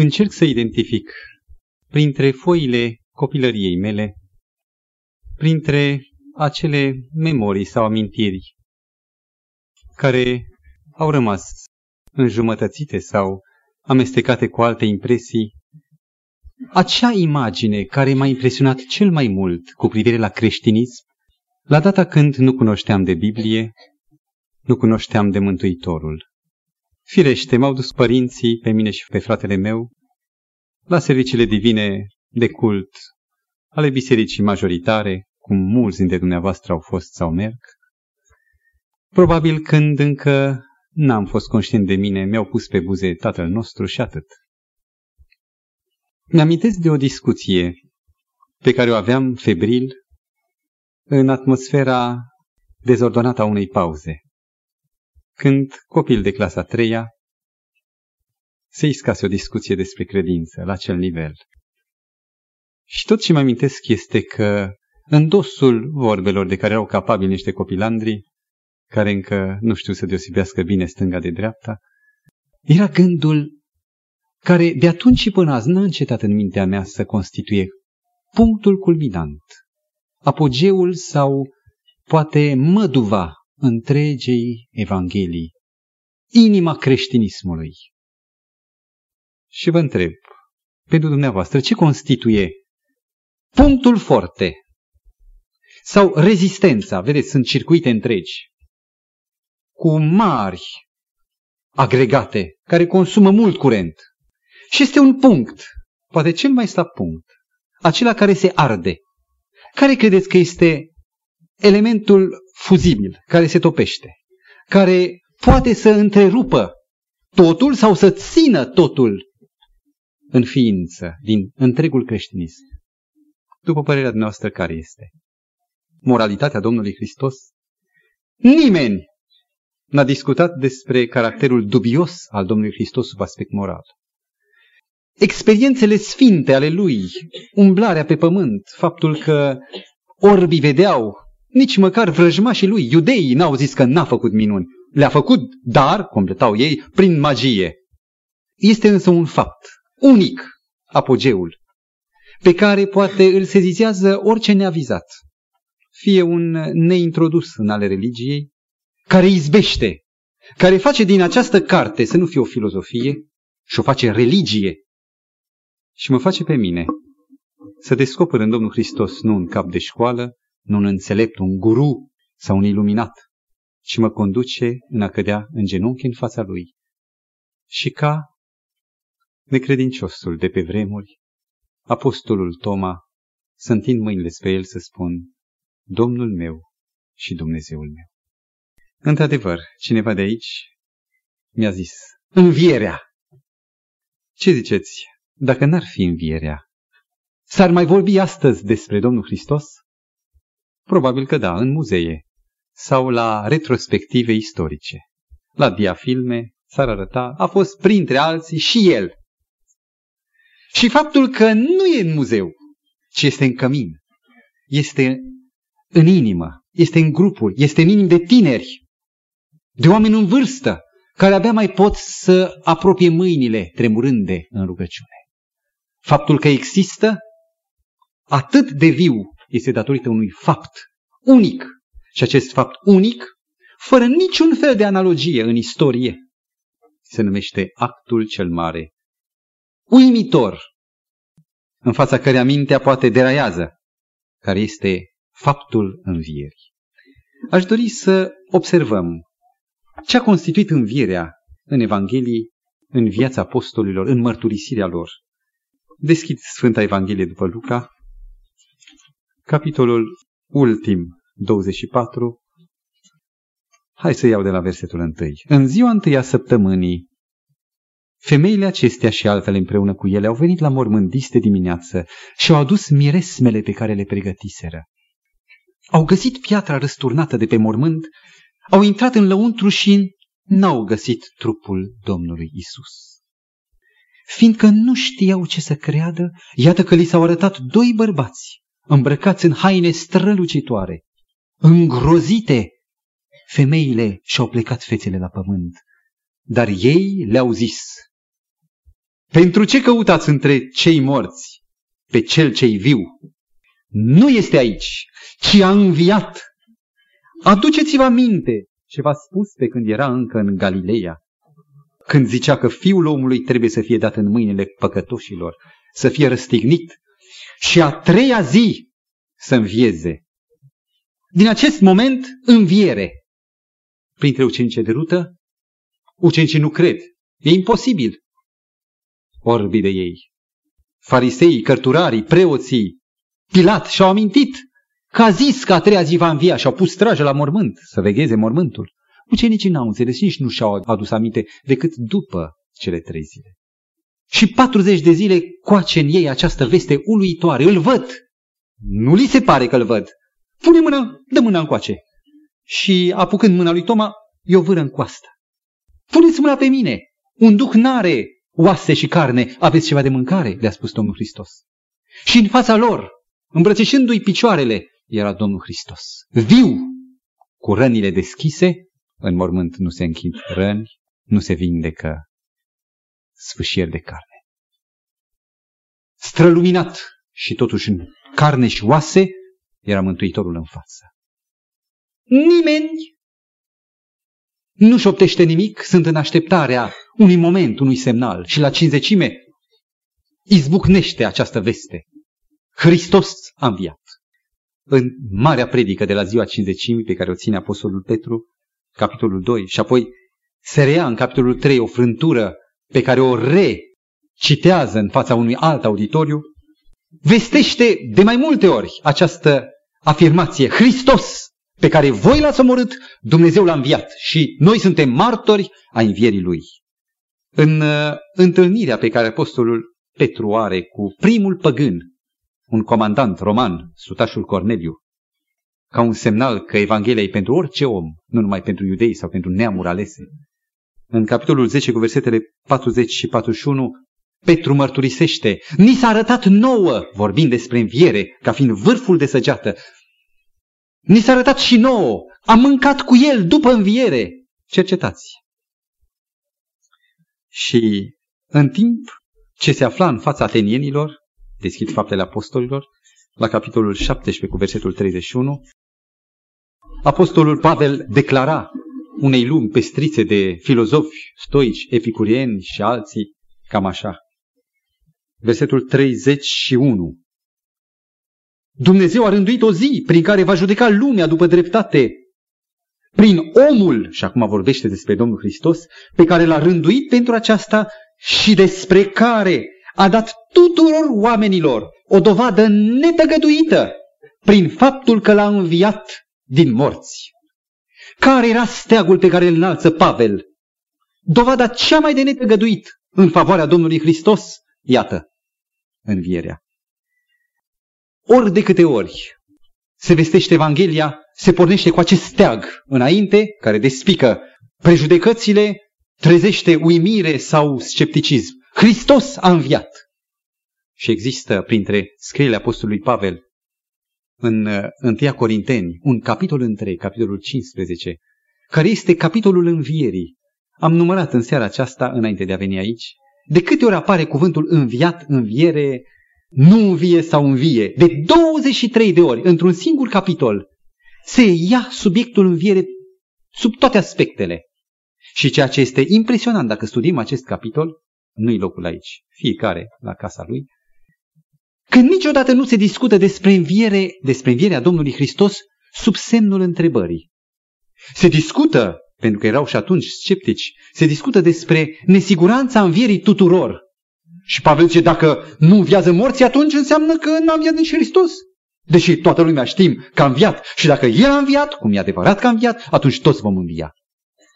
încerc să identific printre foile copilăriei mele, printre acele memorii sau amintiri care au rămas înjumătățite sau amestecate cu alte impresii, acea imagine care m-a impresionat cel mai mult cu privire la creștinism, la data când nu cunoșteam de Biblie, nu cunoșteam de Mântuitorul. Firește, m-au dus părinții, pe mine și pe fratele meu, la serviciile divine de cult ale bisericii majoritare, cum mulți dintre dumneavoastră au fost sau merg. Probabil când încă n-am fost conștient de mine, mi-au pus pe buze tatăl nostru și atât. Mi-amintesc de o discuție pe care o aveam febril în atmosfera dezordonată a unei pauze. Când copil de clasa treia se iscase o discuție despre credință la acel nivel. Și tot ce mă amintesc este că în dosul vorbelor de care erau capabili niște copilandri, care încă nu știu să deosebească bine stânga de dreapta, era gândul care de atunci și până azi n-a încetat în mintea mea să constituie punctul culminant, apogeul sau poate măduva întregei Evangheliei, inima creștinismului. Și vă întreb, pentru dumneavoastră, ce constituie punctul forte sau rezistența? Vedeți, sunt circuite întregi cu mari agregate care consumă mult curent. Și este un punct, poate cel mai slab punct, acela care se arde. Care credeți că este elementul fuzibil, care se topește, care poate să întrerupă totul sau să țină totul în ființă din întregul creștinism. După părerea noastră, care este? Moralitatea Domnului Hristos? Nimeni n-a discutat despre caracterul dubios al Domnului Hristos sub aspect moral. Experiențele sfinte ale lui, umblarea pe pământ, faptul că orbii vedeau, nici măcar vrăjmașii lui, iudeii, n-au zis că n-a făcut minuni. Le-a făcut, dar, completau ei, prin magie. Este însă un fapt, unic, apogeul, pe care poate îl sezizează orice neavizat. Fie un neintrodus în ale religiei, care izbește, care face din această carte să nu fie o filozofie și o face religie. Și mă face pe mine să descoper în Domnul Hristos nu un cap de școală, nu un înțelept, un guru sau un iluminat, ci mă conduce în a cădea în genunchi în fața Lui. Și ca necredinciosul de pe vremuri, apostolul Toma, să întind mâinile spre el să spun, Domnul meu și Dumnezeul meu. Într-adevăr, cineva de aici mi-a zis, învierea. Ce ziceți, dacă n-ar fi învierea? S-ar mai vorbi astăzi despre Domnul Hristos? Probabil că da, în muzee sau la retrospective istorice. La diafilme s-ar arăta, a fost printre alții și el. Și faptul că nu e în muzeu, ci este în cămin, este în inimă, este în grupuri, este în inimi de tineri, de oameni în vârstă, care abia mai pot să apropie mâinile tremurânde în rugăciune. Faptul că există atât de viu este datorită unui fapt unic. Și acest fapt unic, fără niciun fel de analogie în istorie, se numește actul cel mare. Uimitor, în fața căreia mintea poate deraiază, care este faptul învierii. Aș dori să observăm ce a constituit învierea în Evanghelie, în viața apostolilor, în mărturisirea lor. Deschid Sfânta Evanghelie după Luca, capitolul ultim, 24. Hai să iau de la versetul 1. În ziua întâia săptămânii, femeile acestea și altele împreună cu ele au venit la mormânt de dimineață și au adus miresmele pe care le pregătiseră. Au găsit piatra răsturnată de pe mormânt au intrat în lăuntru și n-au găsit trupul Domnului Isus. Fiindcă nu știau ce să creadă, iată că li s-au arătat doi bărbați, îmbrăcați în haine strălucitoare. Îngrozite, femeile și-au plecat fețele la pământ, dar ei le-au zis, Pentru ce căutați între cei morți pe cel cei viu? Nu este aici, ci a înviat. Aduceți-vă aminte ce v-a spus pe când era încă în Galileea, când zicea că fiul omului trebuie să fie dat în mâinile păcătoșilor, să fie răstignit și a treia zi să învieze. Din acest moment, înviere. Printre ucenicii de rută, ucenicii nu cred. E imposibil. Orbi de ei. Fariseii, cărturarii, preoții, Pilat și-au amintit că a zis că a treia zi va învia și au pus strajă la mormânt, să vegheze mormântul. Ucenicii n-au înțeles, nici nu și-au adus aminte decât după cele trei zile. Și 40 de zile coace în ei această veste uluitoare. Îl văd. Nu li se pare că îl văd. Pune mâna, dă mâna încoace. Și apucând mâna lui Toma, i-o vâră în coastă. Puneți mâna pe mine. Un duh n-are oase și carne. Aveți ceva de mâncare? Le-a spus Domnul Hristos. Și în fața lor, îmbrățișându-i picioarele, era Domnul Hristos. Viu, cu rănile deschise, în mormânt nu se închid răni, nu se vindecă sfâșieri de carne. Străluminat și totuși în carne și oase, era Mântuitorul în față. Nimeni nu șoptește nimic, sunt în așteptarea unui moment, unui semnal. Și la cinzecime izbucnește această veste. Hristos a înviat. În marea predică de la ziua cinzecimii pe care o ține Apostolul Petru, capitolul 2, și apoi se rea în capitolul 3 o frântură pe care o recitează în fața unui alt auditoriu, vestește de mai multe ori această afirmație. Hristos, pe care voi l-ați omorât, Dumnezeu l-a înviat și noi suntem martori a învierii Lui. În uh, întâlnirea pe care apostolul Petru are cu primul păgân, un comandant roman, sutașul Corneliu, ca un semnal că Evanghelia e pentru orice om, nu numai pentru iudei sau pentru neamuri alese. În capitolul 10 cu versetele 40 și 41, Petru mărturisește, ni s-a arătat nouă, vorbind despre înviere, ca fiind vârful de săgeată, ni s-a arătat și nouă, am mâncat cu el după înviere. Cercetați. Și în timp ce se afla în fața atenienilor, deschid faptele apostolilor, la capitolul 17 cu versetul 31, apostolul Pavel declara unei lumi pestrițe de filozofi stoici, epicurieni și alții, cam așa. Versetul 31. Dumnezeu a rânduit o zi prin care va judeca lumea după dreptate, prin omul, și acum vorbește despre Domnul Hristos, pe care l-a rânduit pentru aceasta și despre care a dat tuturor oamenilor o dovadă netăgăduită prin faptul că l-a înviat din morți. Care era steagul pe care îl înalță Pavel? Dovada cea mai de netăgăduit în favoarea Domnului Hristos? Iată, învierea. Ori de câte ori se vestește Evanghelia, se pornește cu acest steag înainte, care despică prejudecățile, trezește uimire sau scepticism. Hristos a înviat. Și există printre scrierile Apostolului Pavel în 1 uh, Corinteni un capitol întreg, capitolul 15, care este capitolul învierii. Am numărat în seara aceasta, înainte de a veni aici, de câte ori apare cuvântul înviat, înviere, nu învie sau învie, de 23 de ori, într-un singur capitol, se ia subiectul înviere sub toate aspectele. Și ceea ce este impresionant dacă studiem acest capitol, nu-i locul aici, fiecare la casa lui, că niciodată nu se discută despre înviere, despre învierea Domnului Hristos sub semnul întrebării. Se discută, pentru că erau și atunci sceptici, se discută despre nesiguranța învierii tuturor. Și Pavel zice, dacă nu înviază morții, atunci înseamnă că n-a înviat nici Hristos. Deși toată lumea știm că a înviat și dacă El a înviat, cum e adevărat că a înviat, atunci toți vom învia.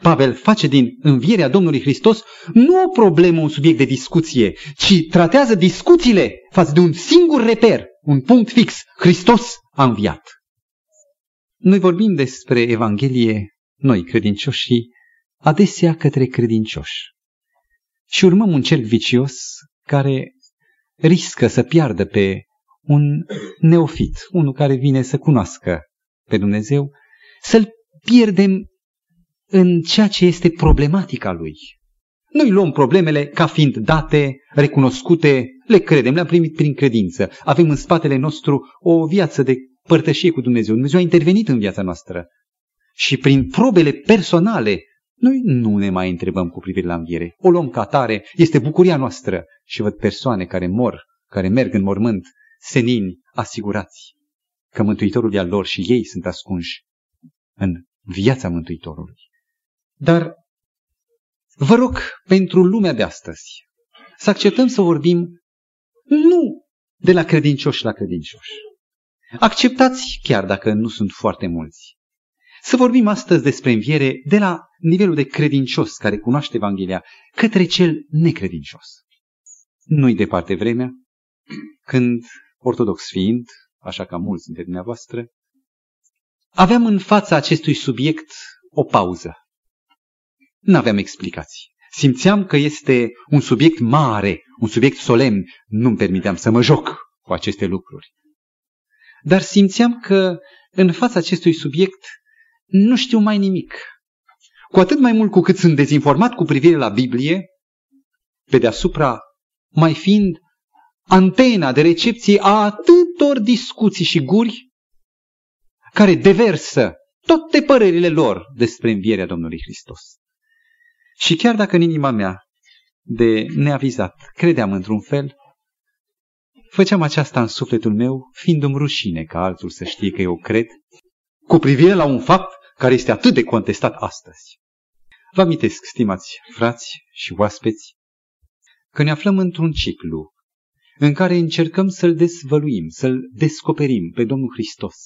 Pavel face din învierea Domnului Hristos nu o problemă, un subiect de discuție, ci tratează discuțiile față de un singur reper, un punct fix. Hristos a înviat. Noi vorbim despre Evanghelie, noi credincioși, adesea către credincioși. Și urmăm un cerc vicios care riscă să piardă pe un neofit, unul care vine să cunoască pe Dumnezeu, să-l pierdem în ceea ce este problematica lui. Noi luăm problemele ca fiind date, recunoscute, le credem, le-am primit prin credință. Avem în spatele nostru o viață de părtășie cu Dumnezeu. Dumnezeu a intervenit în viața noastră. Și prin probele personale, noi nu ne mai întrebăm cu privire la înviere. O luăm ca tare, este bucuria noastră. Și văd persoane care mor, care merg în mormânt, senini, asigurați că Mântuitorul e al lor și ei sunt ascunși în viața Mântuitorului. Dar vă rog pentru lumea de astăzi să acceptăm să vorbim nu de la credincioși la credincioși. Acceptați, chiar dacă nu sunt foarte mulți, să vorbim astăzi despre înviere de la nivelul de credincios care cunoaște Evanghelia către cel necredincios. Nu-i departe vremea când, ortodox fiind, așa ca mulți dintre dumneavoastră, aveam în fața acestui subiect o pauză. Nu aveam explicații. Simțeam că este un subiect mare, un subiect solemn. Nu-mi permiteam să mă joc cu aceste lucruri. Dar simțeam că în fața acestui subiect nu știu mai nimic. Cu atât mai mult cu cât sunt dezinformat cu privire la Biblie, pe deasupra mai fiind antena de recepție a atâtor discuții și guri care deversă toate părerile lor despre învierea Domnului Hristos. Și chiar dacă în inima mea de neavizat credeam într-un fel, făceam aceasta în sufletul meu, fiindu-mi rușine ca altul să știe că eu cred, cu privire la un fapt care este atât de contestat astăzi. Vă amintesc, stimați frați și oaspeți, că ne aflăm într-un ciclu în care încercăm să-L dezvăluim, să-L descoperim pe Domnul Hristos,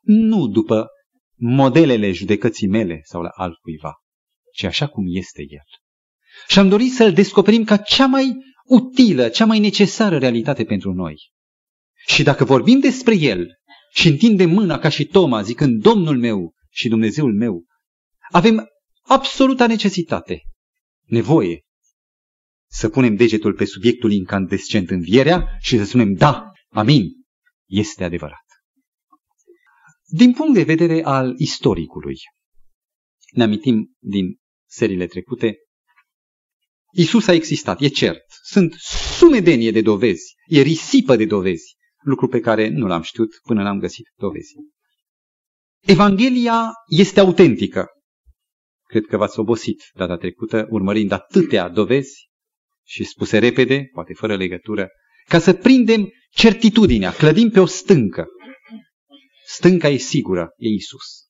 nu după modelele judecății mele sau la altcuiva, ci așa cum este El. Și am dorit să-L descoperim ca cea mai utilă, cea mai necesară realitate pentru noi. Și dacă vorbim despre El și întindem mâna ca și Toma zicând Domnul meu și Dumnezeul meu, avem absoluta necesitate, nevoie să punem degetul pe subiectul incandescent învierea și să spunem da, amin, este adevărat. Din punct de vedere al istoricului, ne amintim din seriile trecute, Isus a existat, e cert. Sunt sumedenie de dovezi, e risipă de dovezi, lucru pe care nu l-am știut până n-am găsit dovezi. Evanghelia este autentică. Cred că v-ați obosit data trecută urmărind atâtea dovezi și spuse repede, poate fără legătură, ca să prindem certitudinea, clădim pe o stâncă. Stânca e sigură, e Isus.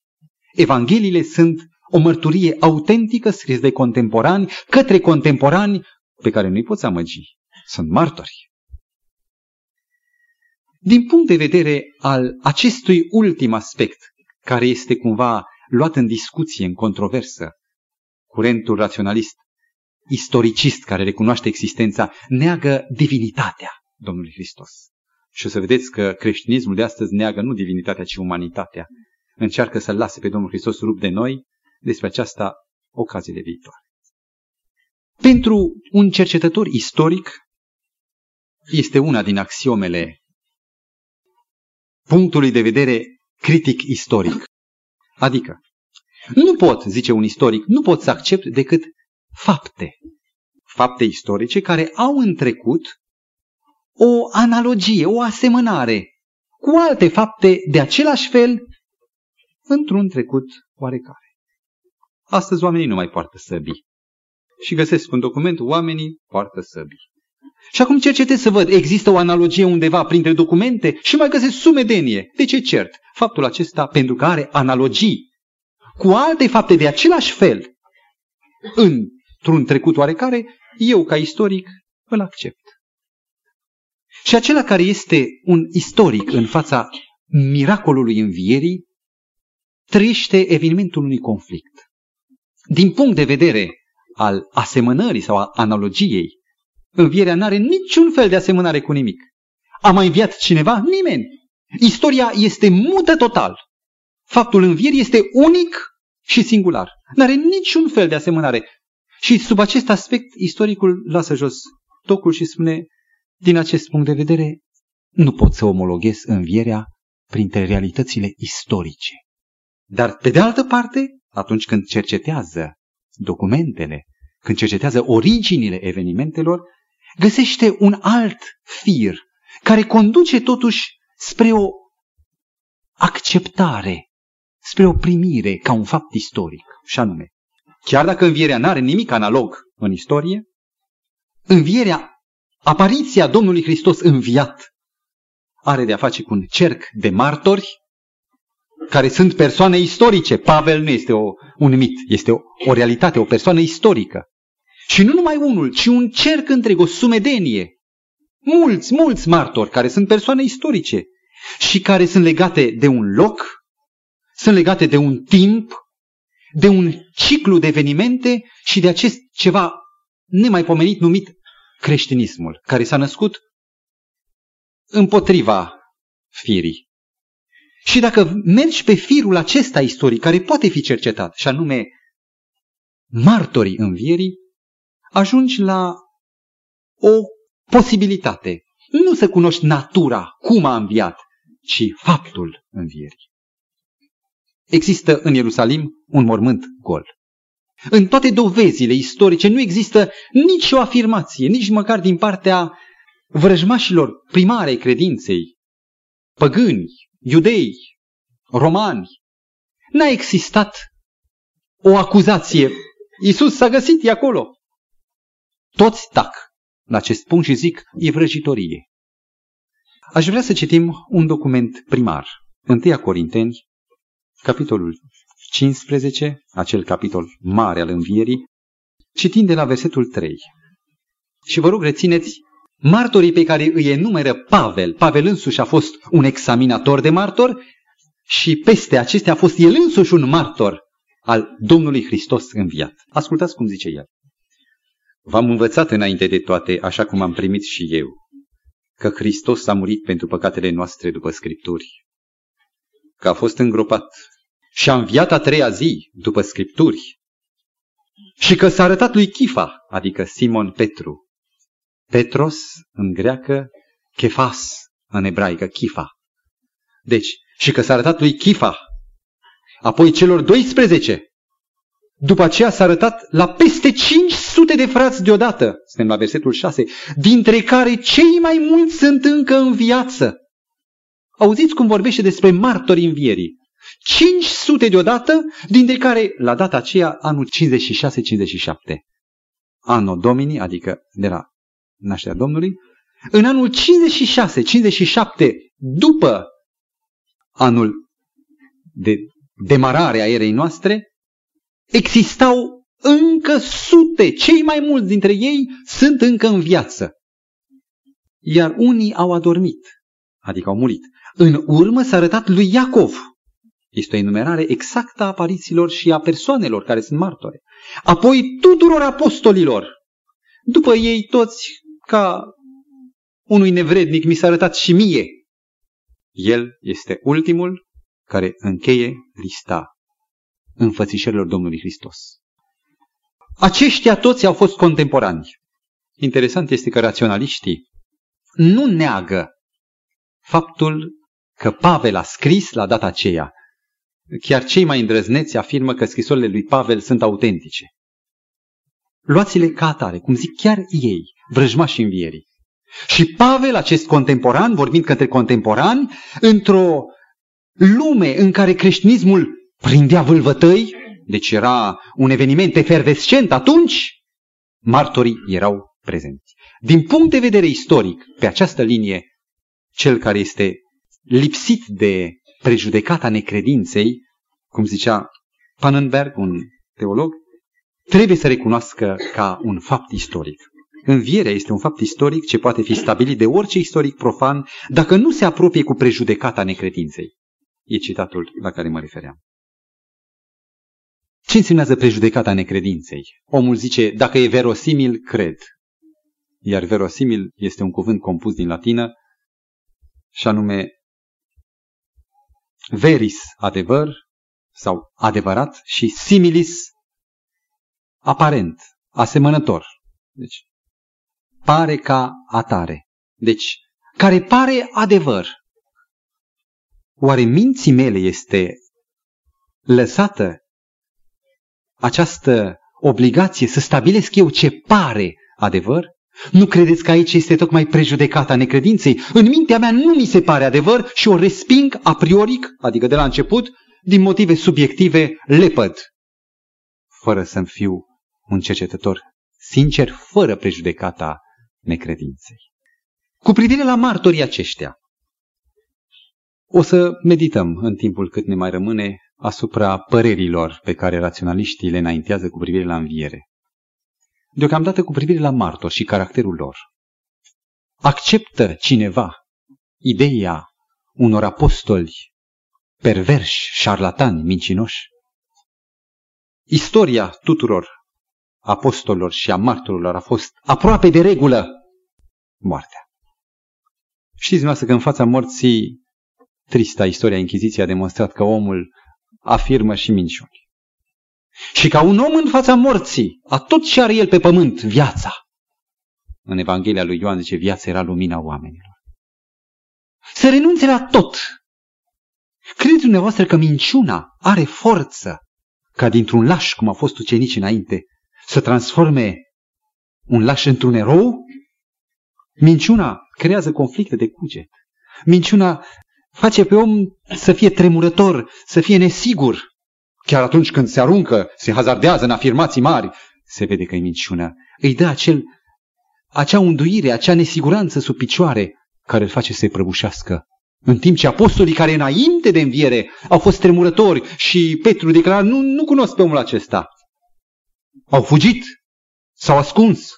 Evangheliile sunt o mărturie autentică scris de contemporani către contemporani pe care nu-i poți amăgi. Sunt martori. Din punct de vedere al acestui ultim aspect, care este cumva luat în discuție, în controversă, curentul raționalist istoricist care recunoaște existența, neagă divinitatea Domnului Hristos. Și o să vedeți că creștinismul de astăzi neagă nu divinitatea, ci umanitatea. Încearcă să-L lase pe Domnul Hristos rup de noi despre aceasta ocazie de viitor. Pentru un cercetător istoric, este una din axiomele punctului de vedere critic istoric. Adică, nu pot, zice un istoric, nu pot să accept decât fapte. Fapte istorice care au în trecut o analogie, o asemănare cu alte fapte de același fel într-un trecut oarecare. Astăzi oamenii nu mai poartă săbii. Și găsesc un document, oamenii poartă săbii. Și acum cercetez să văd, există o analogie undeva printre documente și mai găsesc sumedenie. De ce cert? Faptul acesta pentru că are analogii cu alte fapte de același fel în într-un trecut oarecare, eu ca istoric îl accept. Și acela care este un istoric în fața miracolului învierii, trăiește evenimentul unui conflict. Din punct de vedere al asemănării sau a analogiei, învierea nu are niciun fel de asemănare cu nimic. A mai înviat cineva? Nimeni. Istoria este mută total. Faptul învierii este unic și singular. Nu are niciun fel de asemănare. Și sub acest aspect, istoricul lasă jos tocul și spune, din acest punct de vedere, nu pot să omologhez învierea printre realitățile istorice. Dar, pe de altă parte, atunci când cercetează documentele când cercetează originile evenimentelor, găsește un alt fir care conduce totuși spre o acceptare, spre o primire ca un fapt istoric, și anume, chiar dacă învierea nu are nimic analog în istorie, învierea, apariția Domnului Hristos înviat are de a face cu un cerc de martori care sunt persoane istorice. Pavel nu este o, un mit, este o, o realitate, o persoană istorică. Și nu numai unul, ci un cerc întreg, o sumedenie. Mulți, mulți martori care sunt persoane istorice și care sunt legate de un loc, sunt legate de un timp, de un ciclu de evenimente și de acest ceva nemaipomenit numit creștinismul, care s-a născut împotriva firii. Și dacă mergi pe firul acesta istoric, care poate fi cercetat, și anume martorii învierii, ajungi la o posibilitate. Nu să cunoști natura, cum a înviat, ci faptul învierii. Există în Ierusalim un mormânt gol. În toate dovezile istorice nu există nicio afirmație, nici măcar din partea vrăjmașilor primare credinței, păgâni, iudei, romani. N-a existat o acuzație. Iisus s-a găsit e acolo. Toți tac la acest punct și zic, e vrăjitorie. Aș vrea să citim un document primar. 1 Corinteni, capitolul 15, acel capitol mare al învierii, citind de la versetul 3. Și vă rog, rețineți martorii pe care îi enumeră Pavel. Pavel însuși a fost un examinator de martor și peste acestea a fost el însuși un martor al Domnului Hristos înviat. Ascultați cum zice el. V-am învățat înainte de toate, așa cum am primit și eu, că Hristos a murit pentru păcatele noastre după Scripturi, că a fost îngropat și a înviat a treia zi după Scripturi și că s-a arătat lui Chifa, adică Simon Petru. Petros în greacă, Kefas în ebraică, Chifa. Deci, și că s-a arătat lui Chifa, apoi celor 12 după aceea s-a arătat la peste 500 de frați deodată, suntem la versetul 6, dintre care cei mai mulți sunt încă în viață. Auziți cum vorbește despre martori învierii. 500 deodată, dintre care la data aceea anul 56-57. Anul Domini, adică de la nașterea Domnului, în anul 56-57, după anul de demarare a erei noastre, existau încă sute, cei mai mulți dintre ei sunt încă în viață. Iar unii au adormit, adică au murit. În urmă s-a arătat lui Iacov. Este o enumerare exactă a aparițiilor și a persoanelor care sunt martori. Apoi tuturor apostolilor. După ei toți, ca unui nevrednic, mi s-a arătat și mie. El este ultimul care încheie lista înfățișărilor Domnului Hristos. Aceștia toți au fost contemporani. Interesant este că raționaliștii nu neagă faptul că Pavel a scris la data aceea. Chiar cei mai îndrăzneți afirmă că scrisorile lui Pavel sunt autentice. Luați-le ca atare, cum zic chiar ei, vrăjmași învierii. Și Pavel, acest contemporan, vorbind către contemporani, într-o lume în care creștinismul prindea vâlvătăi, deci era un eveniment efervescent atunci, martorii erau prezenți. Din punct de vedere istoric, pe această linie, cel care este lipsit de prejudecata necredinței, cum zicea Pannenberg, un teolog, trebuie să recunoască ca un fapt istoric. Învierea este un fapt istoric ce poate fi stabilit de orice istoric profan dacă nu se apropie cu prejudecata necredinței. E citatul la care mă refeream. Ce însemnează prejudecata necredinței? Omul zice, dacă e verosimil, cred. Iar verosimil este un cuvânt compus din latină și anume veris, adevăr sau adevărat și similis, aparent, asemănător. Deci, pare ca atare. Deci, care pare adevăr. Oare minții mele este lăsată această obligație să stabilesc eu ce pare adevăr? Nu credeți că aici este tocmai prejudecata necredinței? În mintea mea nu mi se pare adevăr și o resping a prioric, adică de la început, din motive subiective lepăd, fără să-mi fiu un cercetător sincer, fără prejudecata necredinței. Cu privire la martorii aceștia, o să medităm în timpul cât ne mai rămâne asupra părerilor pe care raționaliștii le înaintează cu privire la înviere. Deocamdată cu privire la martori și caracterul lor. Acceptă cineva ideea unor apostoli perverși, șarlatani, mincinoși? Istoria tuturor apostolilor și a martorilor a fost aproape de regulă moartea. Știți dumneavoastră că în fața morții, trista istoria Inchiziției a demonstrat că omul afirmă și minciuni. Și ca un om în fața morții, a tot ce are el pe pământ, viața. În Evanghelia lui Ioan zice, viața era lumina oamenilor. Să renunțe la tot. Credeți dumneavoastră că minciuna are forță ca dintr-un laș, cum a fost ucenici înainte, să transforme un laș într-un erou? Minciuna creează conflicte de cuget. Minciuna face pe om să fie tremurător, să fie nesigur. Chiar atunci când se aruncă, se hazardează în afirmații mari, se vede că e minciună. Îi dă acel, acea unduire, acea nesiguranță sub picioare care îl face să se prăbușească. În timp ce apostolii care înainte de înviere au fost tremurători și Petru declara, nu, nu cunosc pe omul acesta. Au fugit, s-au ascuns.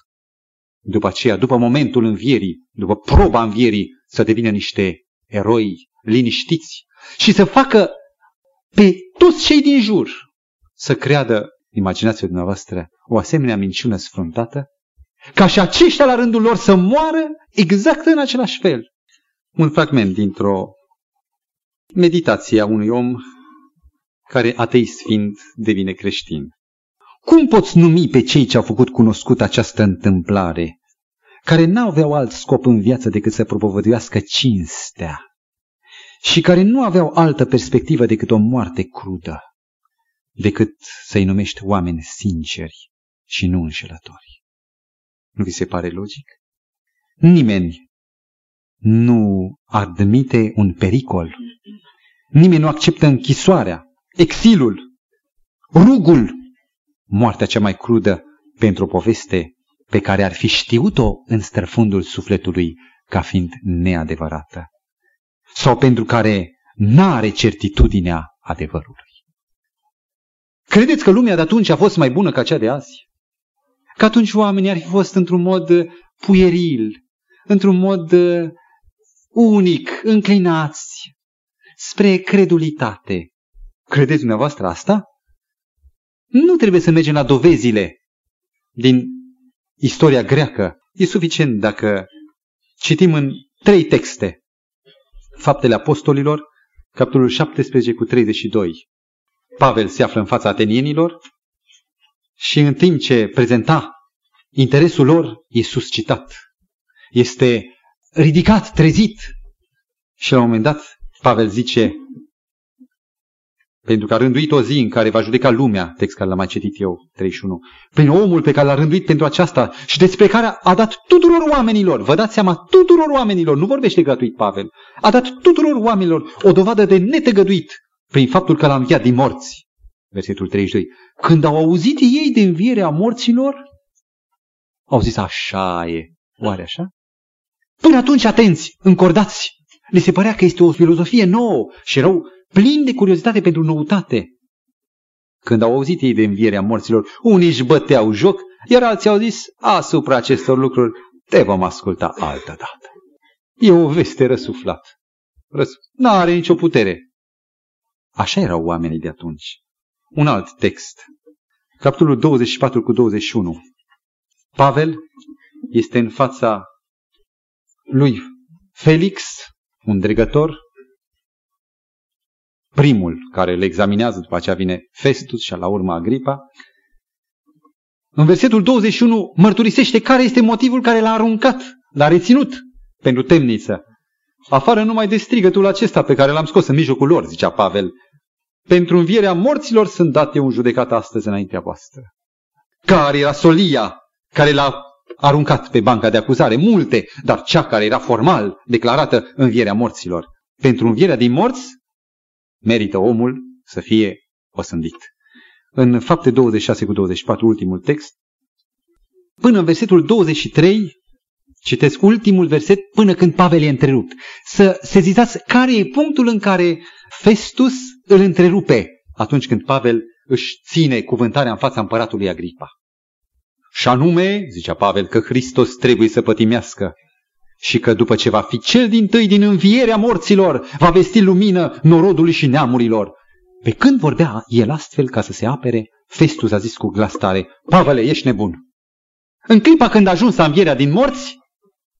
După aceea, după momentul învierii, după proba învierii, să devină niște eroi liniștiți și să facă pe toți cei din jur să creadă, imaginați-vă dumneavoastră, o asemenea minciună sfruntată, ca și aceștia la rândul lor să moară exact în același fel. Un fragment dintr-o meditație a unui om care, ateist fiind, devine creștin. Cum poți numi pe cei ce au făcut cunoscut această întâmplare, care n-aveau alt scop în viață decât să propovăduiască cinstea și care nu aveau altă perspectivă decât o moarte crudă, decât să-i numești oameni sinceri și nu înșelători? Nu vi se pare logic? Nimeni nu admite un pericol. Nimeni nu acceptă închisoarea, exilul, rugul moartea cea mai crudă pentru o poveste pe care ar fi știut-o în străfundul sufletului ca fiind neadevărată sau pentru care n-are certitudinea adevărului. Credeți că lumea de atunci a fost mai bună ca cea de azi? Că atunci oamenii ar fi fost într-un mod pueril, într-un mod uh, unic, înclinați spre credulitate. Credeți dumneavoastră asta? Nu trebuie să mergem la dovezile din istoria greacă. E suficient dacă citim în trei texte. Faptele Apostolilor, capitolul 17 cu 32. Pavel se află în fața atenienilor și în timp ce prezenta interesul lor, e suscitat. Este ridicat, trezit. Și la un moment dat, Pavel zice, pentru că a rânduit o zi în care va judeca lumea, text care l-am mai citit eu, 31, prin omul pe care l-a rânduit pentru aceasta și despre care a dat tuturor oamenilor, vă dați seama, tuturor oamenilor, nu vorbește gratuit Pavel, a dat tuturor oamenilor o dovadă de netăgăduit prin faptul că l-a înviat din morți. Versetul 32. Când au auzit ei de învierea morților, au zis, așa e. Oare așa? Până atunci, atenți, încordați. Le se părea că este o filozofie nouă și erau plini de curiozitate pentru noutate. Când au auzit ei de învierea morților, unii își băteau joc, iar alții au zis, asupra acestor lucruri te vom asculta altă dată. E o veste răsuflat. Răs... N-are nicio putere. Așa erau oamenii de atunci. Un alt text. Capitolul 24 cu 21. Pavel este în fața lui Felix, un dregător, primul care le examinează, după aceea vine Festus și la urmă Agripa. În versetul 21 mărturisește care este motivul care l-a aruncat, l-a reținut pentru temniță. Afară numai de strigătul acesta pe care l-am scos în mijlocul lor, zicea Pavel. Pentru învierea morților sunt date un judecat astăzi înaintea voastră. care era solia care l-a aruncat pe banca de acuzare, multe, dar cea care era formal declarată învierea morților. Pentru învierea din morți, merită omul să fie osândit. În fapte 26 cu 24, ultimul text, până în versetul 23, citesc ultimul verset până când Pavel e întrerupt. Să sezizați care e punctul în care Festus îl întrerupe atunci când Pavel își ține cuvântarea în fața împăratului Agripa. Și anume, zicea Pavel, că Hristos trebuie să pătimească și că după ce va fi cel din tâi din învierea morților, va vesti lumină norodului și neamurilor. Pe când vorbea el astfel ca să se apere, Festus a zis cu glas tare, Pavele, ești nebun. În clipa când a ajuns la învierea din morți,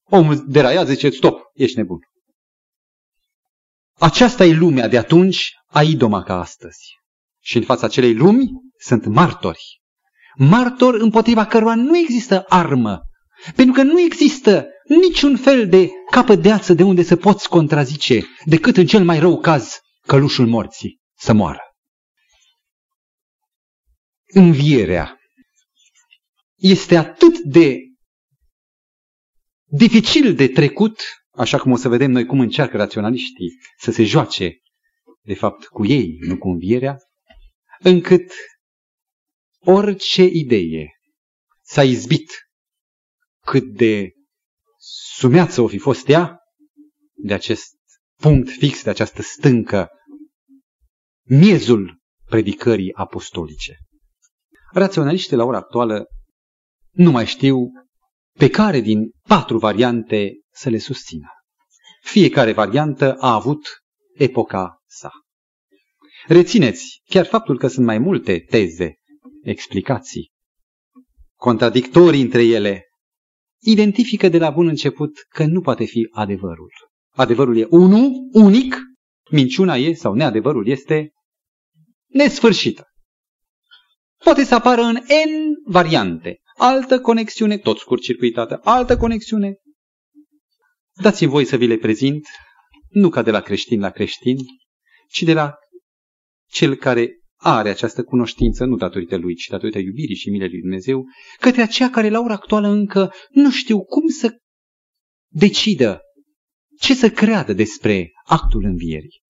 omul deraia zice, stop, ești nebun. Aceasta e lumea de atunci, a idoma ca astăzi. Și în fața acelei lumi sunt martori martor împotriva căruia nu există armă, pentru că nu există niciun fel de capăt de ață de unde să poți contrazice, decât în cel mai rău caz călușul morții să moară. Învierea este atât de dificil de trecut, așa cum o să vedem noi cum încearcă raționaliștii să se joace, de fapt, cu ei, nu cu învierea, încât orice idee s-a izbit cât de sumeață o fi fost ea, de acest punct fix, de această stâncă, miezul predicării apostolice. Raționaliștii la ora actuală nu mai știu pe care din patru variante să le susțină. Fiecare variantă a avut epoca sa. Rețineți, chiar faptul că sunt mai multe teze explicații, contradictorii între ele, identifică de la bun început că nu poate fi adevărul. Adevărul e unul, unic, minciuna e, sau neadevărul este nesfârșită. Poate să apară în N variante. Altă conexiune, tot scurt-circuitată, altă conexiune. Dați-mi voi să vi le prezint, nu ca de la creștin la creștin, ci de la cel care are această cunoștință, nu datorită lui, ci datorită iubirii și milei lui Dumnezeu, către aceia care la ora actuală încă nu știu cum să decidă ce să creadă despre actul învierii.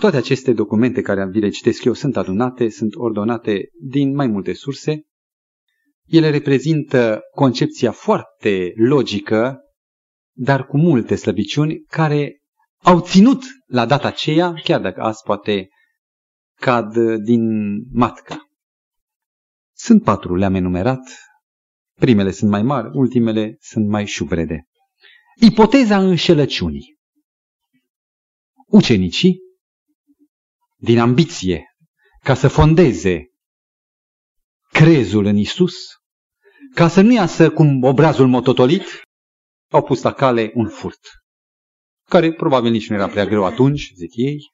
Toate aceste documente care vi le citesc eu sunt adunate, sunt ordonate din mai multe surse. Ele reprezintă concepția foarte logică, dar cu multe slăbiciuni, care au ținut la data aceea, chiar dacă azi poate cad din matca. Sunt patru, le-am enumerat. Primele sunt mai mari, ultimele sunt mai șubrede. Ipoteza înșelăciunii. Ucenicii, din ambiție, ca să fondeze crezul în Isus, ca să nu iasă cum obrazul mototolit, au pus la cale un furt, care probabil nici nu era prea greu atunci, zic ei,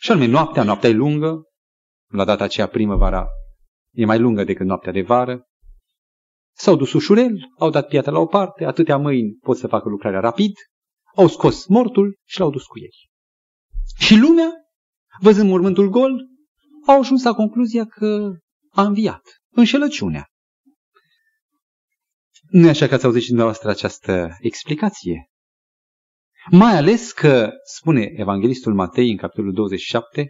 și anume noaptea, noaptea e lungă, la data aceea primăvara e mai lungă decât noaptea de vară. S-au dus ușurel, au dat piatra la o parte, atâtea mâini pot să facă lucrarea rapid, au scos mortul și l-au dus cu ei. Și lumea, văzând mormântul gol, au ajuns la concluzia că a înviat. Înșelăciunea. Nu e așa că ați auzit și dumneavoastră această explicație? Mai ales că, spune Evanghelistul Matei în capitolul 27,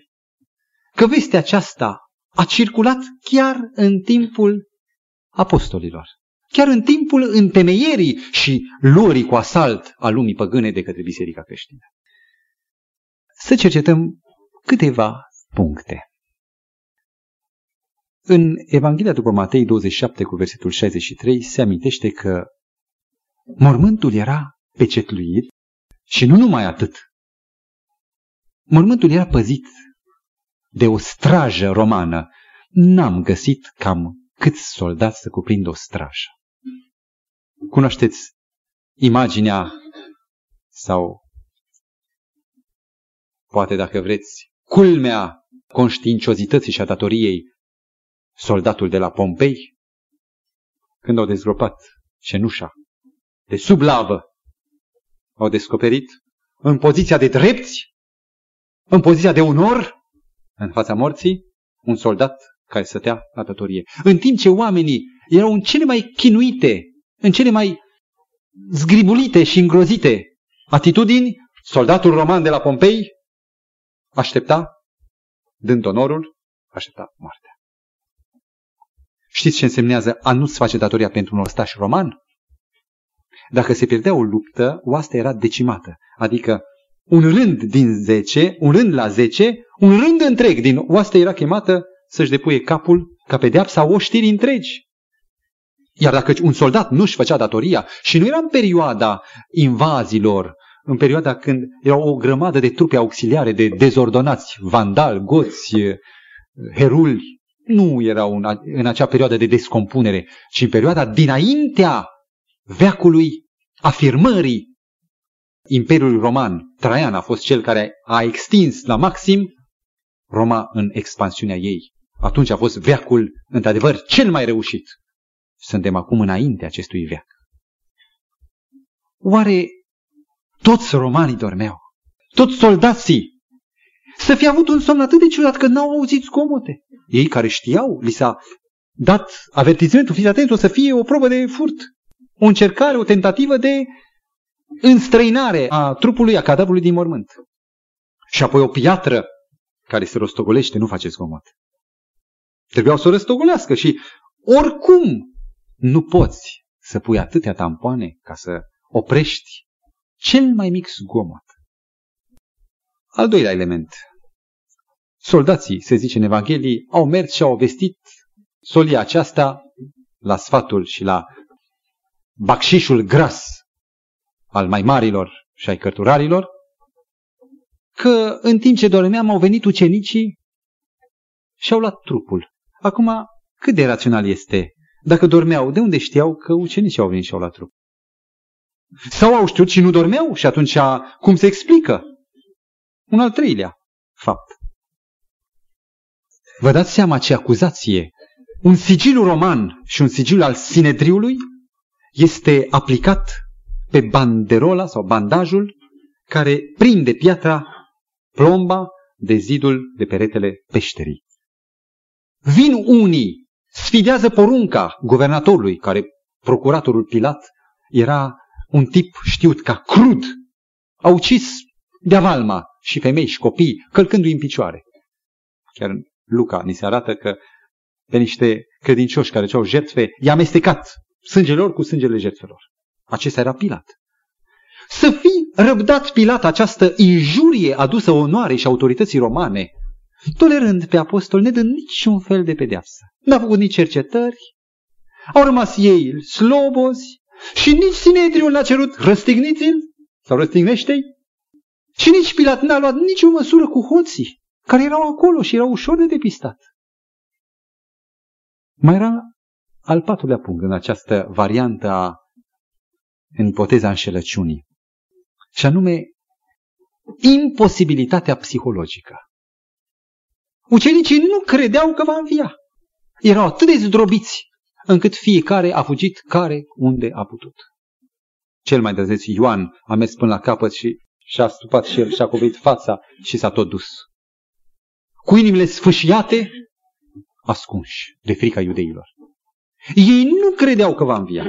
că vestea aceasta a circulat chiar în timpul apostolilor. Chiar în timpul întemeierii și luării cu asalt a lumii păgâne de către Biserica creștină. Să cercetăm câteva puncte. În Evanghelia după Matei 27 cu versetul 63 se amintește că mormântul era pecetluit și nu numai atât. Mormântul era păzit de o strajă romană. N-am găsit cam câți soldați să cuprindă o strajă. Cunoașteți imaginea sau poate dacă vreți culmea conștiinciozității și a datoriei soldatul de la Pompei când au dezgropat cenușa de sub lavă au descoperit în poziția de drepți, în poziția de onor, în fața morții, un soldat care stătea la datorie. În timp ce oamenii erau în cele mai chinuite, în cele mai zgribulite și îngrozite atitudini, soldatul roman de la Pompei aștepta, dând onorul, aștepta moartea. Știți ce însemnează a nu-ți face datoria pentru un ostaș roman? Dacă se pierdea o luptă, oastea era decimată. Adică un rând din zece, un rând la zece, un rând întreg din oastea era chemată să-și depuie capul ca pedeapsa oștiri întregi. Iar dacă un soldat nu-și făcea datoria și nu era în perioada invazilor, în perioada când erau o grămadă de trupe auxiliare, de dezordonați, vandal, goți, heruli, nu erau în, în acea perioadă de descompunere, ci în perioada dinaintea veacului afirmării Imperiului Roman. Traian a fost cel care a extins la maxim Roma în expansiunea ei. Atunci a fost veacul, într-adevăr, cel mai reușit. Suntem acum înainte acestui veac. Oare toți romanii dormeau? Toți soldații? Să fi avut un somn atât de ciudat că n-au auzit scomote. Ei care știau, li s-a dat avertizmentul, fiți atenți, o să fie o probă de furt. O încercare, o tentativă de înstrăinare a trupului, a cadavrului din mormânt. Și apoi o piatră care se rostogolește, nu face zgomot. Trebuiau să o răstogolească și oricum nu poți să pui atâtea tampoane ca să oprești cel mai mic zgomot. Al doilea element. Soldații, se zice în Evanghelie, au mers și au vestit solia aceasta la sfatul și la bacșișul gras al mai marilor și ai cărturarilor, că în timp ce dormeam au venit ucenicii și au luat trupul. Acum, cât de rațional este? Dacă dormeau, de unde știau că ucenicii au venit și au luat trupul? Sau au știut și nu dormeau și atunci cum se explică? Un al treilea fapt. Vă dați seama ce acuzație? Un sigiliu roman și un sigiliu al Sinedriului este aplicat pe banderola sau bandajul care prinde piatra, plomba de zidul de peretele peșterii. Vin unii, sfidează porunca guvernatorului, care procuratorul Pilat era un tip știut ca crud. A ucis de avalma și femei și copii, călcându-i în picioare. Chiar în Luca ni se arată că pe niște credincioși care ceau jertfe, i-a amestecat sângele lor cu sângele jertfelor. Acesta era Pilat. Să fi răbdat Pilat această injurie adusă onoare și autorității romane, tolerând pe apostol, ne dă niciun fel de pedeapsă. N-a făcut nici cercetări, au rămas ei slobozi și nici Sinedriul n-a cerut răstigniți-l sau răstignește-i și nici Pilat n-a luat nicio măsură cu hoții care erau acolo și erau ușor de depistat. Mai era al patrulea punct în această variantă a în ipoteza înșelăciunii. Și anume, imposibilitatea psihologică. Ucenicii nu credeau că va învia. Erau atât de zdrobiți încât fiecare a fugit care unde a putut. Cel mai dăzeț Ioan a mers până la capăt și și-a stupat și el și-a coprit fața și s-a tot dus. Cu inimile sfâșiate, ascunși de frica iudeilor. Ei nu credeau că va învia.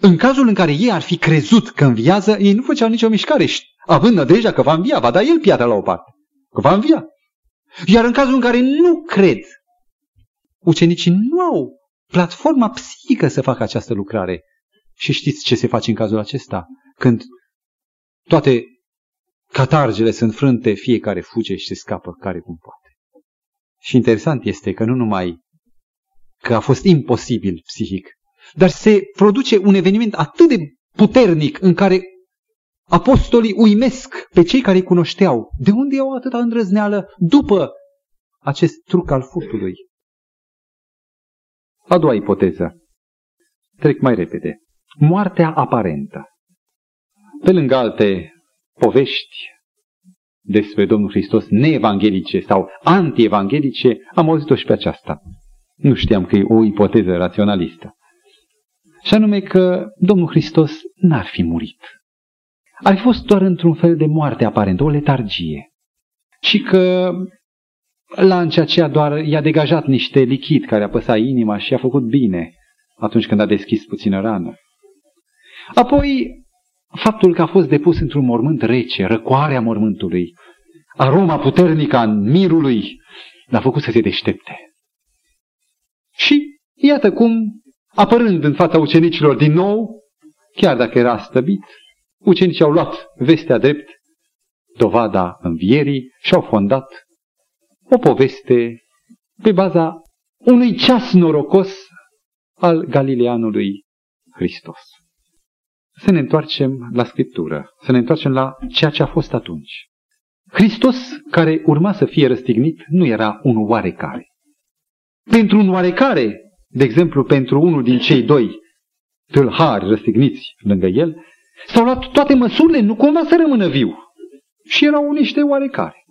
În cazul în care ei ar fi crezut că înviază, ei nu făceau nicio mișcare, având nădejdea că va învia, va da el piatra la o parte, că va învia. Iar în cazul în care nu cred, ucenicii nu au platforma psihică să facă această lucrare. Și știți ce se face în cazul acesta? Când toate catargele sunt frânte, fiecare fuge și se scapă care cum poate. Și interesant este că nu numai că a fost imposibil psihic, dar se produce un eveniment atât de puternic în care apostolii uimesc pe cei care îi cunoșteau. De unde iau atâta îndrăzneală după acest truc al furtului? A doua ipoteză. Trec mai repede. Moartea aparentă. Pe lângă alte povești despre Domnul Hristos neevanghelice sau antievanghelice, am auzit-o și pe aceasta. Nu știam că e o ipoteză raționalistă. Și anume că Domnul Hristos n-ar fi murit. Ar fi fost doar într-un fel de moarte aparentă, o letargie. Și că La în aceea doar i-a degajat niște lichid care a păsat inima și a făcut bine atunci când a deschis puțină rană. Apoi, faptul că a fost depus într-un mormânt rece, răcoarea mormântului, aroma puternică a mirului, l-a făcut să se deștepte. Și iată cum, apărând în fața ucenicilor din nou, chiar dacă era stăbit, ucenicii au luat vestea drept, dovada învierii și au fondat o poveste pe baza unui ceas norocos al Galileanului Hristos. Să ne întoarcem la Scriptură, să ne întoarcem la ceea ce a fost atunci. Hristos, care urma să fie răstignit, nu era un oarecare. Pentru un oarecare, de exemplu pentru unul din cei doi tâlhari răstigniți lângă el, s-au luat toate măsurile, nu cumva să rămână viu. Și erau niște oarecare.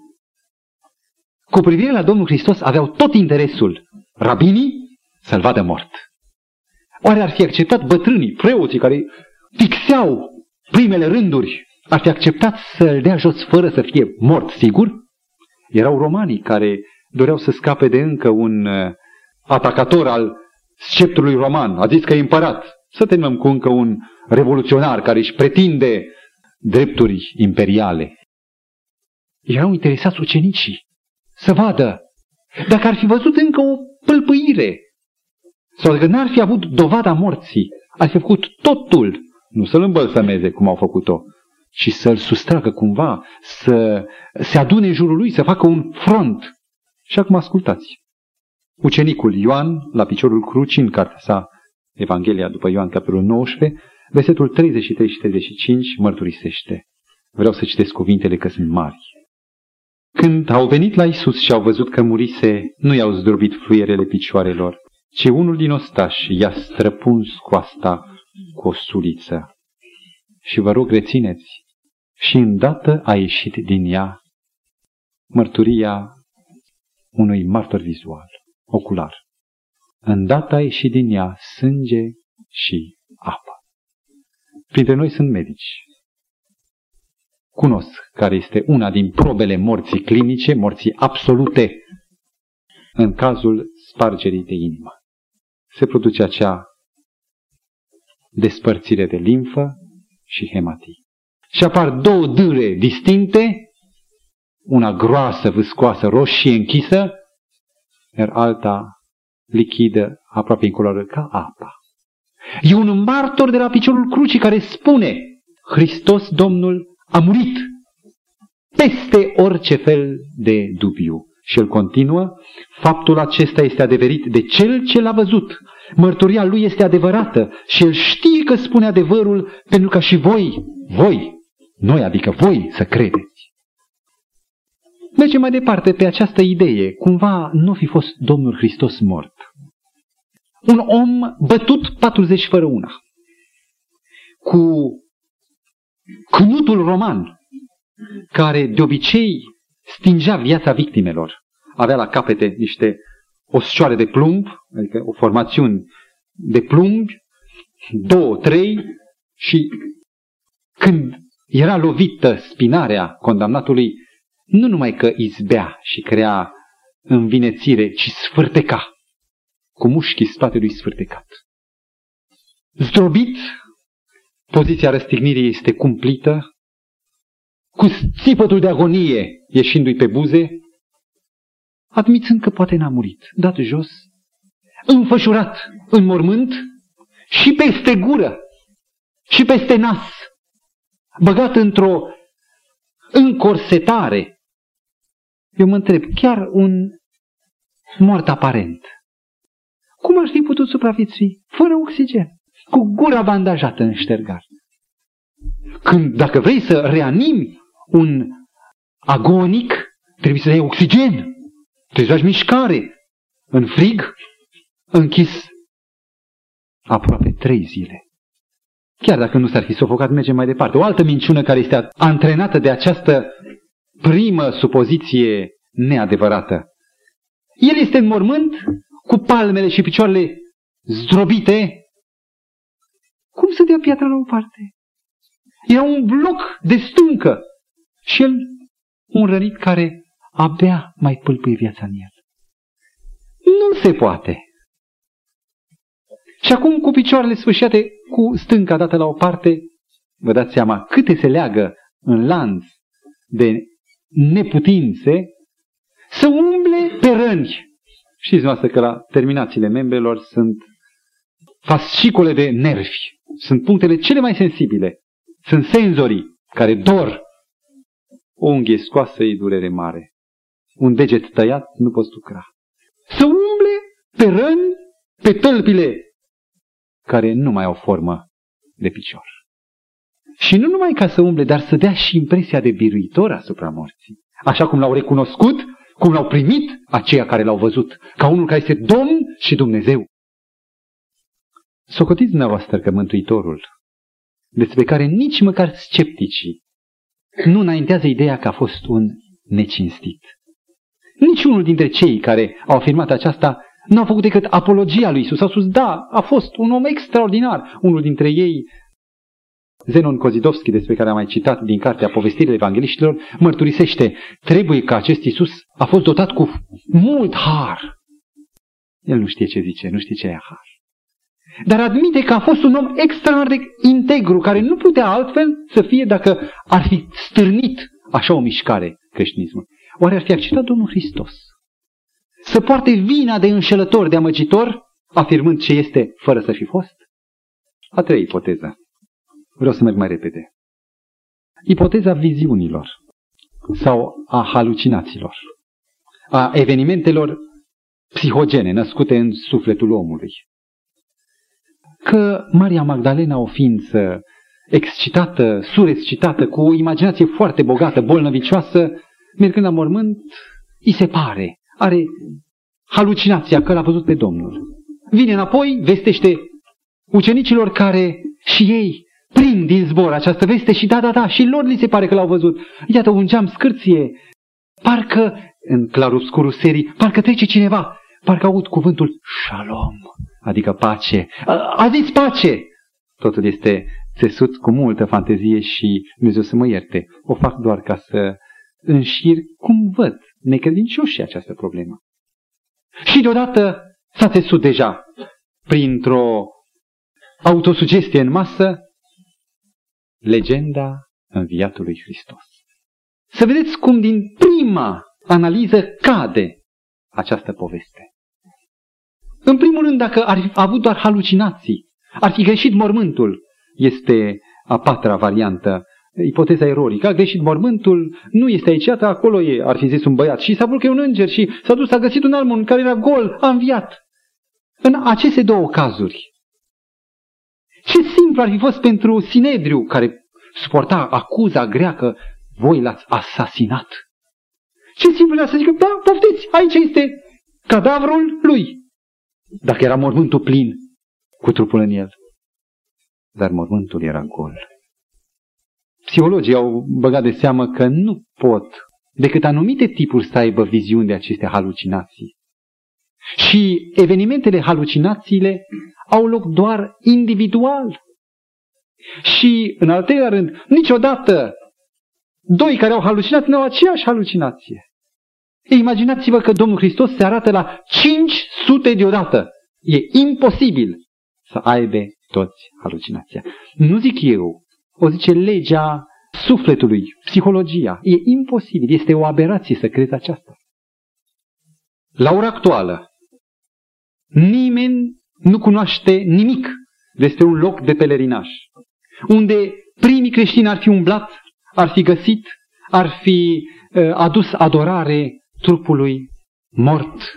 Cu privire la Domnul Hristos aveau tot interesul rabinii să-l vadă mort. Oare ar fi acceptat bătrânii, preoții care fixeau primele rânduri, ar fi acceptat să-l dea jos fără să fie mort, sigur? Erau romanii care doreau să scape de încă un uh, atacator al sceptrului roman. A zis că e împărat. Să terminăm cu încă un revoluționar care își pretinde drepturi imperiale. Erau interesați ucenicii să vadă dacă ar fi văzut încă o pâlpâire sau dacă n-ar fi avut dovada morții, ar fi făcut totul, nu să-l îmbălsămeze cum au făcut-o, ci să-l sustragă cumva, să se adune în jurul lui, să facă un front. Și acum ascultați. Ucenicul Ioan, la piciorul crucii, în cartea sa, Evanghelia după Ioan, capitolul 19, versetul 33 și 35, mărturisește. Vreau să citesc cuvintele că sunt mari. Când au venit la Isus și au văzut că murise, nu i-au zdrobit fluierele picioarelor, ci unul din ostași i-a străpuns coasta cu o suliță. Și vă rog, rețineți, și îndată a ieșit din ea mărturia unui martor vizual, ocular. Îndată a ieșit din ea sânge și apă. Printre noi sunt medici. Cunosc care este una din probele morții clinice, morții absolute, în cazul spargerii de inimă. Se produce acea despărțire de limfă și hematii. Și apar două dâre distincte, una groasă, viscoasă, roșie închisă, iar alta lichidă, aproape incoloră, ca apa. E un martor de la piciorul crucii care spune, Hristos Domnul a murit peste orice fel de dubiu. Și el continuă, faptul acesta este adeverit de cel ce l-a văzut. Mărturia lui este adevărată și el știe că spune adevărul pentru ca și voi, voi, noi adică voi să credeți. Mergem mai departe pe această idee. Cumva nu fi fost Domnul Hristos mort. Un om bătut 40 fără una. Cu cnutul roman, care de obicei stingea viața victimelor. Avea la capete niște oscioare de plumb, adică o formațiune de plumb, două, trei, și când era lovită spinarea condamnatului, nu numai că izbea și crea învinețire, ci sfârteca, cu mușchii spatelui sfârtecat. Zdrobit, poziția răstignirii este cumplită, cu țipătul de agonie ieșindu-i pe buze, admițând că poate n-a murit, dat jos, înfășurat în mormânt și peste gură și peste nas, băgat într-o încorsetare. Eu mă întreb, chiar un mort aparent, cum ar fi putut supraviețui fără oxigen, cu gura bandajată în ștergar? Când, dacă vrei să reanimi un agonic, trebuie să iei oxigen, trebuie să faci mișcare. În frig, închis aproape trei zile. Chiar dacă nu s-ar fi sofocat, mergem mai departe. O altă minciună care este antrenată de această primă supoziție neadevărată. El este în mormânt cu palmele și picioarele zdrobite. Cum să dea piatra la o parte? Era un bloc de stâncă. Și el, un rănit care abia mai pâlpâi viața în el. Nu se poate. Și acum cu picioarele sfârșiate, cu stânca dată la o parte, vă dați seama câte se leagă în lanț de neputințe, să umble pe râni. Știți noastră că la terminațiile membrelor sunt fascicole de nervi. Sunt punctele cele mai sensibile. Sunt senzorii care dor. O unghie scoasă e durere mare. Un deget tăiat nu poți lucra. Să umble pe răni, pe tălpile care nu mai au formă de picior. Și nu numai ca să umble, dar să dea și impresia de biruitor asupra morții. Așa cum l-au recunoscut, cum l-au primit aceia care l-au văzut, ca unul care este Domn și Dumnezeu. Socotiți dumneavoastră că Mântuitorul, despre care nici măcar scepticii nu înaintează ideea că a fost un necinstit. Niciunul dintre cei care au afirmat aceasta nu au făcut decât apologia lui Isus. Au spus, da, a fost un om extraordinar. Unul dintre ei, Zenon Kozidovski, despre care am mai citat din cartea Povestirile Evangeliștilor, mărturisește, trebuie că acest Isus a fost dotat cu mult har. El nu știe ce zice, nu știe ce e har. Dar admite că a fost un om extraordinar de integru, care nu putea altfel să fie dacă ar fi stârnit așa o mișcare creștinismul. Oare ar fi acceptat Domnul Hristos să poarte vina de înșelător, de amăgitor, afirmând ce este fără să fi fost? A treia ipoteză. Vreau să merg mai repede. Ipoteza viziunilor sau a halucinațiilor, a evenimentelor psihogene născute în sufletul omului. Că Maria Magdalena, o ființă excitată, surescitată, cu o imaginație foarte bogată, bolnăvicioasă, mergând la mormânt, îi se pare, are halucinația că l-a văzut pe Domnul. Vine înapoi, vestește ucenicilor care și ei prind din zbor această veste și da, da, da, și lor li se pare că l-au văzut. Iată un geam scârție, parcă, în clarobscurul serii, parcă trece cineva, parcă aud cuvântul shalom, adică pace. A, a zis pace! Totul este țesut cu multă fantezie și Dumnezeu să mă ierte. O fac doar ca să înșir cum văd necredincioșii această problemă. Și deodată s-a țesut deja printr-o autosugestie în masă legenda înviatului Hristos. Să vedeți cum din prima analiză cade această poveste. În primul rând, dacă ar fi avut doar halucinații, ar fi greșit mormântul, este a patra variantă, ipoteza erorică. A greșit mormântul, nu este aici, iată, acolo e, ar fi zis un băiat. Și s-a vrut că e un înger și s-a dus, a găsit un almon care era gol, a înviat. În aceste două cazuri, ce simplu ar fi fost pentru Sinedriu, care suporta acuza greacă, voi l-ați asasinat. Ce simplu era să zică, da, poftiți, aici este cadavrul lui. Dacă era mormântul plin cu trupul în el. Dar mormântul era gol. Psihologii au băgat de seamă că nu pot decât anumite tipuri să aibă viziuni de aceste halucinații. Și evenimentele, halucinațiile au loc doar individual. Și, în al treilea rând, niciodată doi care au halucinat nu au aceeași halucinație. Imaginați-vă că Domnul Hristos se arată la 500 deodată. E imposibil să aibă toți halucinația. Nu zic eu, o zice legea sufletului, psihologia. E imposibil, este o aberație să crezi aceasta. La ora actuală, nimeni nu cunoaște nimic despre un loc de pelerinaj, unde primii creștini ar fi umblat, ar fi găsit, ar fi uh, adus adorare trupului mort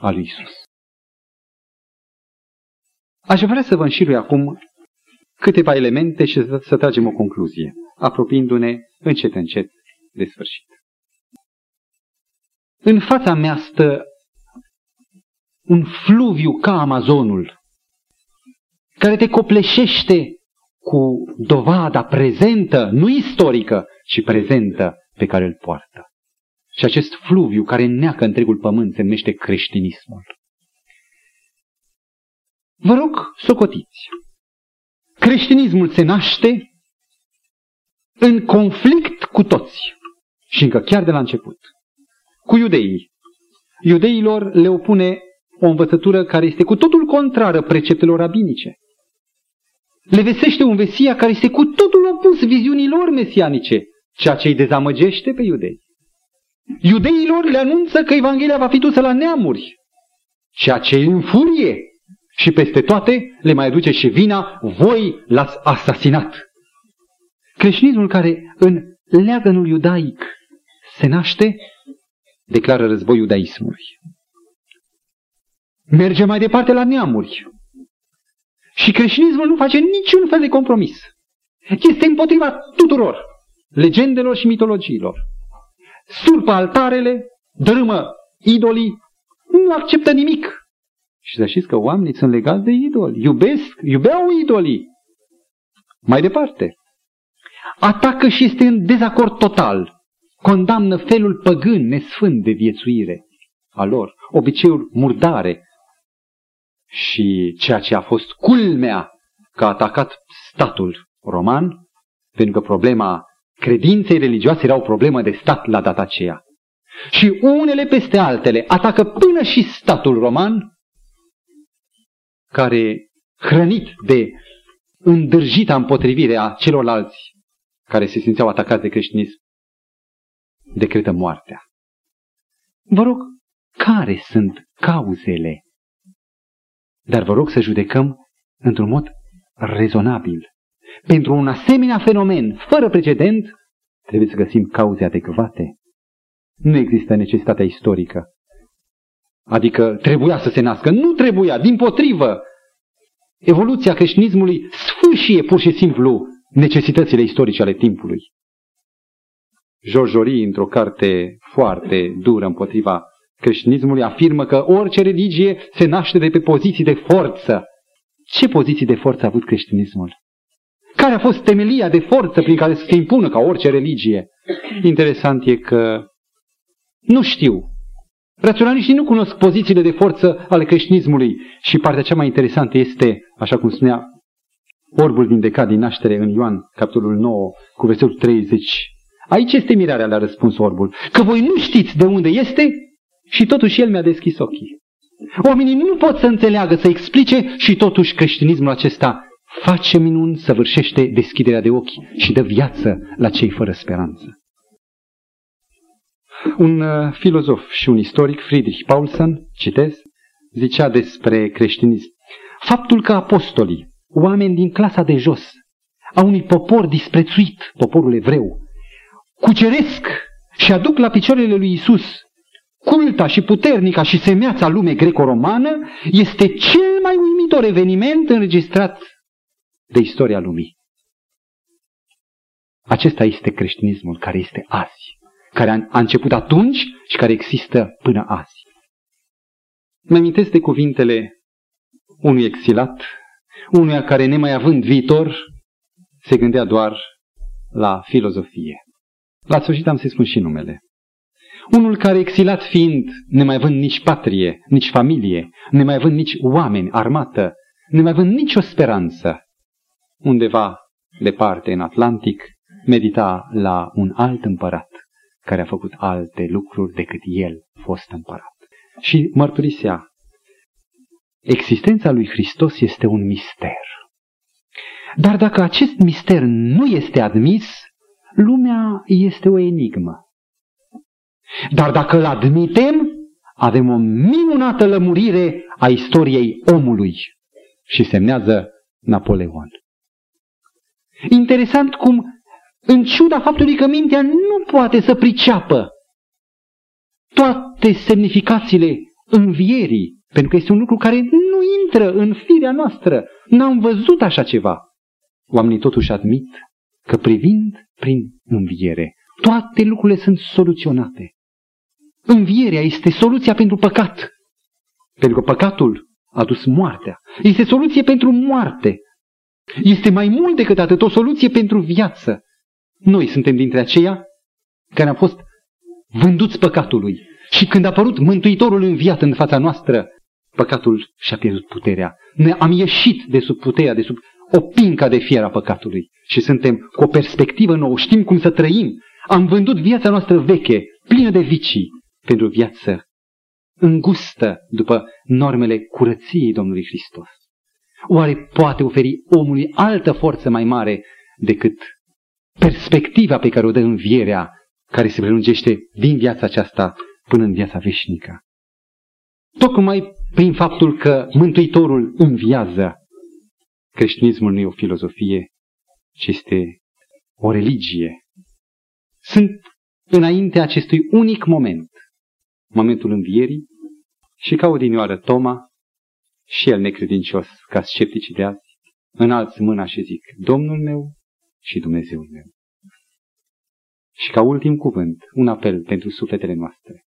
al lui Isus. Aș vrea să vă înșirui acum câteva elemente și să, să tragem o concluzie, apropiindu-ne încet încet de sfârșit. În fața mea stă un fluviu ca Amazonul, care te copleșește cu dovada prezentă, nu istorică, ci prezentă pe care îl poartă. Și acest fluviu care neacă întregul pământ se numește creștinismul. Vă rog, socotiți. Creștinismul se naște în conflict cu toți. Și încă chiar de la început. cu iudeii. Iudeilor le opune o învățătură care este cu totul contrară preceptelor rabinice. Le vesește un Mesia care este cu totul opus viziunilor mesianice, ceea ce îi dezamăgește pe iudei. Iudeilor le anunță că Evanghelia va fi dusă la neamuri, ceea ce îi înfurie și peste toate le mai aduce și vina, voi l-ați asasinat. Creștinismul care în leagănul iudaic se naște, declară război iudaismului. Merge mai departe la neamuri. Și creștinismul nu face niciun fel de compromis. Este împotriva tuturor legendelor și mitologiilor. Surpă altarele, dărâmă idolii, nu acceptă nimic. Și să știți că oamenii sunt legați de idoli. Iubesc, iubeau idolii. Mai departe. Atacă și este în dezacord total. Condamnă felul păgân, nesfânt de viețuire a lor, obiceiuri murdare. Și ceea ce a fost culmea că a atacat statul roman, pentru că problema credinței religioase era o problemă de stat la data aceea. Și unele peste altele atacă până și statul roman, care, hrănit de îndârjita împotrivire a celorlalți care se simțeau atacați de creștinism, decretă moartea. Vă rog, care sunt cauzele? Dar vă rog să judecăm într-un mod rezonabil. Pentru un asemenea fenomen fără precedent, trebuie să găsim cauze adecvate. Nu există necesitatea istorică. Adică trebuia să se nască. Nu trebuia, din potrivă. Evoluția creștinismului sfâșie pur și simplu necesitățile istorice ale timpului. George Jory, într-o carte foarte dură împotriva creștinismului, afirmă că orice religie se naște de pe poziții de forță. Ce poziții de forță a avut creștinismul? Care a fost temelia de forță prin care să se impună ca orice religie? Interesant e că nu știu. Raționaliștii nu cunosc pozițiile de forță ale creștinismului și partea cea mai interesantă este, așa cum spunea orbul vindecat din naștere în Ioan, capitolul 9, cu versetul 30. Aici este mirarea la răspuns orbul. Că voi nu știți de unde este și totuși el mi-a deschis ochii. Oamenii nu pot să înțeleagă, să explice și totuși creștinismul acesta face minuni, săvârșește deschiderea de ochi și dă viață la cei fără speranță. Un uh, filozof și un istoric, Friedrich Paulsen, citez, zicea despre creștinism. Faptul că apostolii, oameni din clasa de jos, a unui popor disprețuit, poporul evreu, cuceresc și aduc la picioarele lui Isus culta și puternica și semeața lume greco-romană, este cel mai uimitor eveniment înregistrat de istoria lumii. Acesta este creștinismul care este azi, care a, a început atunci și care există până azi. Mă amintesc de cuvintele unui exilat, unuia care, nemai având viitor, se gândea doar la filozofie. La sfârșit am să-i spun și numele. Unul care, exilat fiind, nemai având nici patrie, nici familie, nemai având nici oameni, armată, nemai având nicio speranță, undeva departe în Atlantic, medita la un alt împărat care a făcut alte lucruri decât el fost împărat. Și mărturisea, existența lui Hristos este un mister. Dar dacă acest mister nu este admis, lumea este o enigmă. Dar dacă îl admitem, avem o minunată lămurire a istoriei omului și semnează Napoleon. Interesant cum, în ciuda faptului că mintea nu poate să priceapă toate semnificațiile învierii, pentru că este un lucru care nu intră în firea noastră, n-am văzut așa ceva. Oamenii totuși admit că privind prin înviere, toate lucrurile sunt soluționate. Învierea este soluția pentru păcat. Pentru că păcatul a dus moartea. Este soluție pentru moarte. Este mai mult decât atât o soluție pentru viață. Noi suntem dintre aceia care am fost vânduți păcatului. Și când a apărut Mântuitorul înviat în fața noastră, păcatul și-a pierdut puterea. Noi am ieșit de sub puterea, de sub o pinca de fier a păcatului. Și suntem cu o perspectivă nouă, știm cum să trăim. Am vândut viața noastră veche, plină de vicii, pentru o viață îngustă după normele curăției Domnului Hristos? Oare poate oferi omului altă forță mai mare decât perspectiva pe care o dă învierea care se prelungește din viața aceasta până în viața veșnică? Tocmai prin faptul că Mântuitorul înviază, creștinismul nu e o filozofie, ci este o religie. Sunt înainte acestui unic moment, momentul învierii, și ca odinioară Toma, și el necredincios ca scepticii de azi, înalți mâna și zic, Domnul meu și Dumnezeul meu. Și ca ultim cuvânt, un apel pentru sufletele noastre.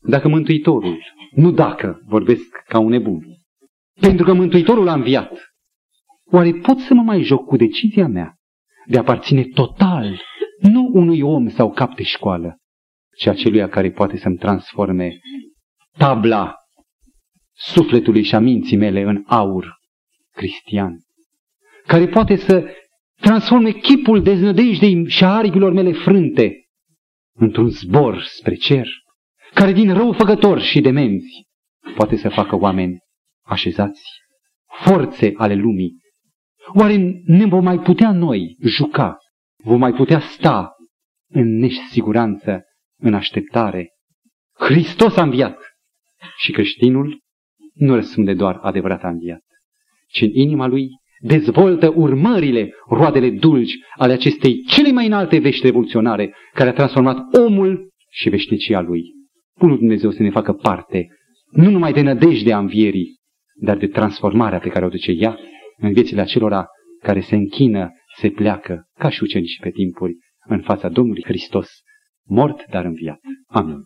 Dacă Mântuitorul, nu dacă, vorbesc ca un nebun, pentru că Mântuitorul a înviat, oare pot să mă mai joc cu decizia mea de a aparține total, nu unui om sau cap de școală, ci aceluia care poate să-mi transforme tabla sufletului și a minții mele în aur cristian, care poate să transforme chipul deznădejdei și a aripilor mele frânte într-un zbor spre cer, care din răufăcători și demenți poate să facă oameni așezați, forțe ale lumii. Oare ne vom mai putea noi juca, vom mai putea sta în nesiguranță, în așteptare? Hristos a înviat și creștinul nu răspunde doar adevărat a înviat, ci în inima lui dezvoltă urmările, roadele dulci ale acestei cele mai înalte vești revoluționare care a transformat omul și veșnicia lui. Bunul Dumnezeu să ne facă parte nu numai de nădejdea învierii, dar de transformarea pe care o duce ea în viețile acelora care se închină, se pleacă, ca și ucenici pe timpuri, în fața Domnului Hristos, mort dar înviat. Amin.